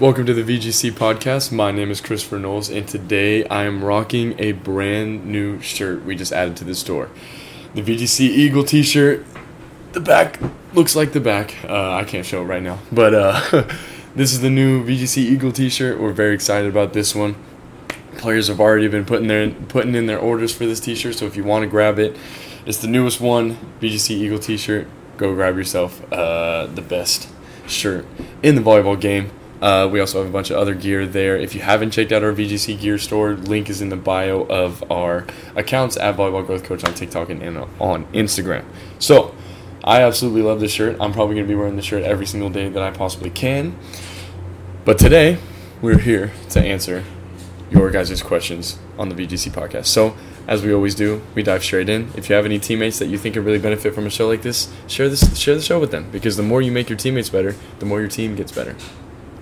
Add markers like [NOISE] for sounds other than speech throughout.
Welcome to the VGC podcast. My name is Christopher Knowles, and today I am rocking a brand new shirt we just added to the store. The VGC Eagle t shirt. The back looks like the back. Uh, I can't show it right now, but uh, [LAUGHS] this is the new VGC Eagle t shirt. We're very excited about this one. Players have already been putting their putting in their orders for this t shirt, so if you want to grab it, it's the newest one, VGC Eagle t shirt. Go grab yourself uh, the best shirt in the volleyball game. Uh, we also have a bunch of other gear there. If you haven't checked out our VGC gear store, link is in the bio of our accounts at Volleyball Growth Coach on TikTok and, on Instagram. So, I absolutely love this shirt. I'm probably going to be wearing this shirt every single day that I possibly can. But today, we're here to answer your guys' questions on the VGC podcast. So, as we always do, we dive straight in. If you have any teammates that you think could really benefit from a show like this, share this share the show with them because the more you make your teammates better, the more your team gets better.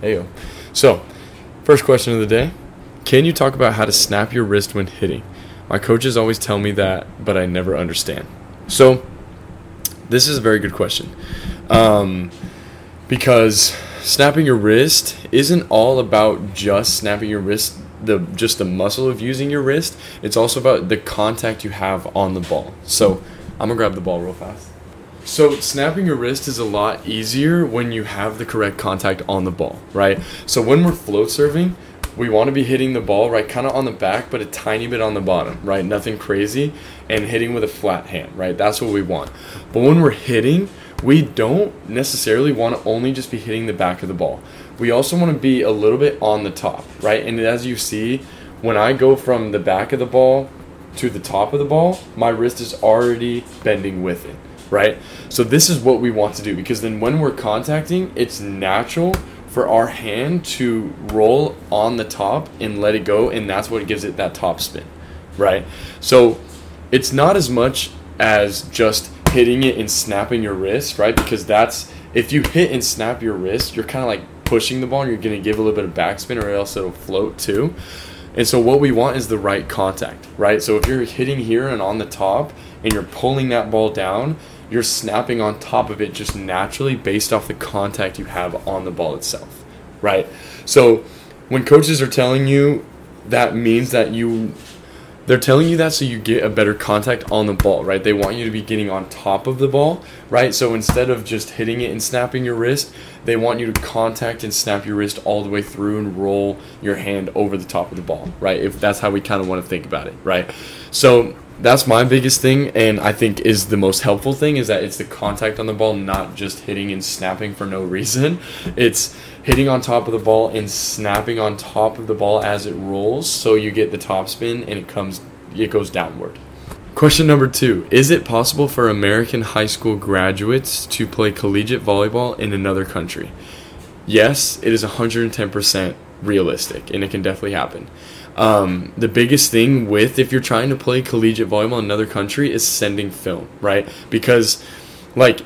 Heyo. So, first question of the day Can you talk about how to snap your wrist when hitting? My coaches always tell me that, but I never understand. So, this is a very good question. Um, because snapping your wrist isn't all about just snapping your wrist the just the muscle of using your wrist it's also about the contact you have on the ball so i'm gonna grab the ball real fast so snapping your wrist is a lot easier when you have the correct contact on the ball, right? So when we're float serving, we want to be hitting the ball right kind of on the back but a tiny bit on the bottom, right? Nothing crazy and hitting with a flat hand, right? That's what we want. But when we're hitting, we don't necessarily want to only just be hitting the back of the ball. We also want to be a little bit on the top, right? And as you see, when I go from the back of the ball to the top of the ball, my wrist is already bending with it right? So this is what we want to do because then when we're contacting, it's natural for our hand to roll on the top and let it go, and that's what gives it that top spin, right? So it's not as much as just hitting it and snapping your wrist, right? Because that's if you hit and snap your wrist, you're kind of like pushing the ball and you're going to give a little bit of backspin or else it'll float too. And so what we want is the right contact, right? So if you're hitting here and on the top and you're pulling that ball down, you're snapping on top of it just naturally based off the contact you have on the ball itself, right? So when coaches are telling you that means that you they're telling you that so you get a better contact on the ball, right? They want you to be getting on top of the ball, right? So instead of just hitting it and snapping your wrist, they want you to contact and snap your wrist all the way through and roll your hand over the top of the ball, right? If that's how we kind of want to think about it, right? So that's my biggest thing and i think is the most helpful thing is that it's the contact on the ball not just hitting and snapping for no [LAUGHS] reason. It's hitting on top of the ball and snapping on top of the ball as it rolls so you get the top spin and it comes it goes downward. Question number two. Is it possible for american high school graduates to play collegiate volleyball in another country? Yes it is 110% realistic and it can definitely happen um, the biggest thing with if you're trying to play collegiate volleyball in another country is sending film, right? Because, like,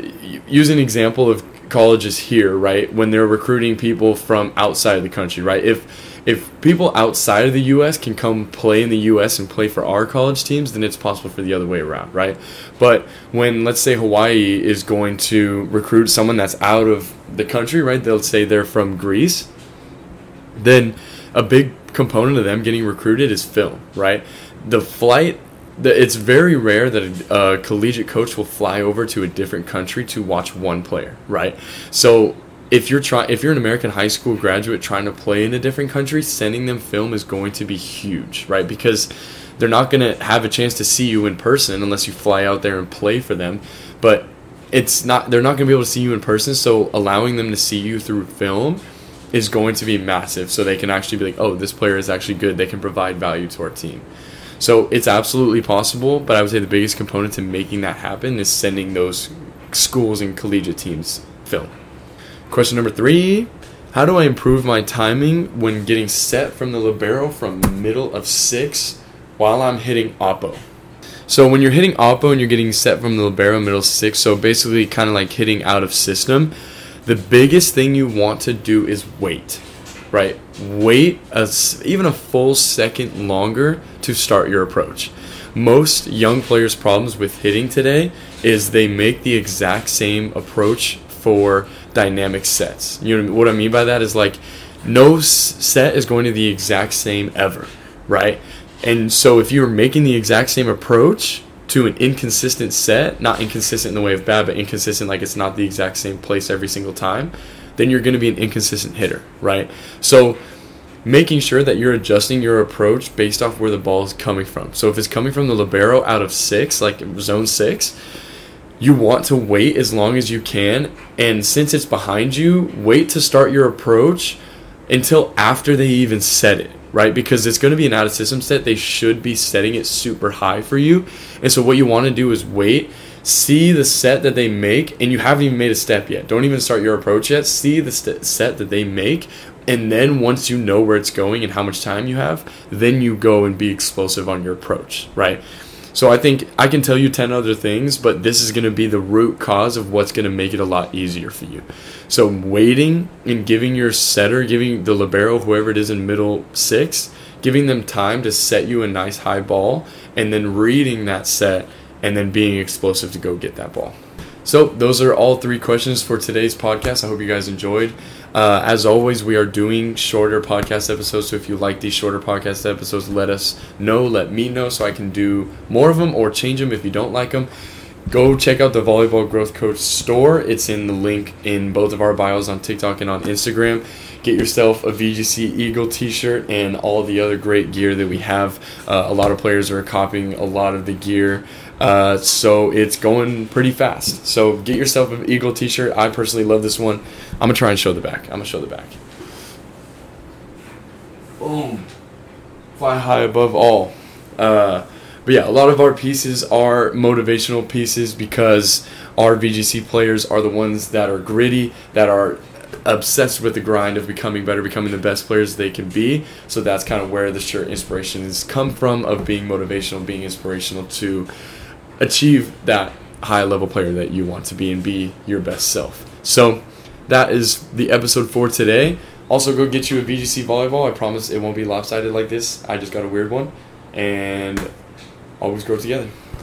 use an example of colleges here, right? When they're recruiting people from outside of the country, right? If if people outside of the U.S. can come play in the U.S. and play for our college teams, then it's possible for the other way around, right? But when let's say Hawaii is going to recruit someone that's out of the country, right? They'll say they're from Greece, then a big component of them getting recruited is film, right? The flight, it's very rare that a, a collegiate coach will fly over to a different country to watch one player, right? So if you're trying if you're an American high school graduate trying to play in a different country, sending them film is going to be huge, right? Because they're not going to have a chance to see you in person unless you fly out there and play for them. But it's not they're not going to be able to see you in person, so allowing them to see you through film is going to be massive so they can actually be like, oh, this player is actually good. They can provide value to our team. So it's absolutely possible, but I would say the biggest component to making that happen is sending those schools and collegiate teams film. Question number three How do I improve my timing when getting set from the libero from middle of six while I'm hitting oppo? So when you're hitting oppo and you're getting set from the libero middle six, so basically kind of like hitting out of system, the biggest thing you want to do is wait, right? Wait even a full second longer to start your approach. Most young players' problems with hitting today is they make the exact same approach for dynamic sets. You know what I mean by that is like no set is going to the exact same ever, right? And so if you're making the exact same approach to an inconsistent set, not inconsistent in the way of bad, but inconsistent like it's not the exact same place every single time, then you're going to be an inconsistent hitter, right? So making sure that you're adjusting your approach based off where the ball is coming from. So if it's coming from the libero out of six, like zone six, you want to wait as long as you can. And since it's behind you, wait to start your approach until after they even set it, right? Because it's going to be an out of system set. They should be setting it super high for you. And so what you want to do is wait, see the set that they make, and you haven't even made a step yet. Don't even start your approach yet. See the st- set that they make. And then once you know where it's going and how much time you have, then you go and be explosive on your approach, right? So I think I can tell you 10 other things, but this is going to be the root cause of what's going to make it a lot easier for you. So waiting and giving your setter, giving the libero, whoever it is in middle six, giving them time to set you a nice high ball, and then reading that set and then being explosive to go get that ball. So those are all three questions for today's podcast. I hope you guys enjoyed. Uh, as always, we are doing shorter podcast episodes. So if you like these shorter podcast episodes, let us know. Let me know so I can do more of them or change them if you don't like them. Go check out the Volleyball Growth Coach store. It's in the link in both of our bios on TikTok and on Instagram. Get yourself a VGC Eagle t shirt and all the other great gear that we have. Uh, a lot of players are copying a lot of the gear. Uh, so it's going pretty fast. So get yourself an Eagle t shirt. I personally love this one. I'm to try and show the back. I'm to show the back. Boom. Fly high above all. Uh, but yeah, a lot of our pieces are motivational pieces because our VGC players are the ones that are gritty, that are obsessed with the grind of becoming better, becoming the best players they can be. So that's kind of where the shirt inspiration has come from of being motivational, being inspirational to achieve that high level player that you want to be and be your best self. So that is the episode for today. Also, go get you a VGC volleyball. I promise it won't be lopsided like this. I just got a weird one. And always grow together.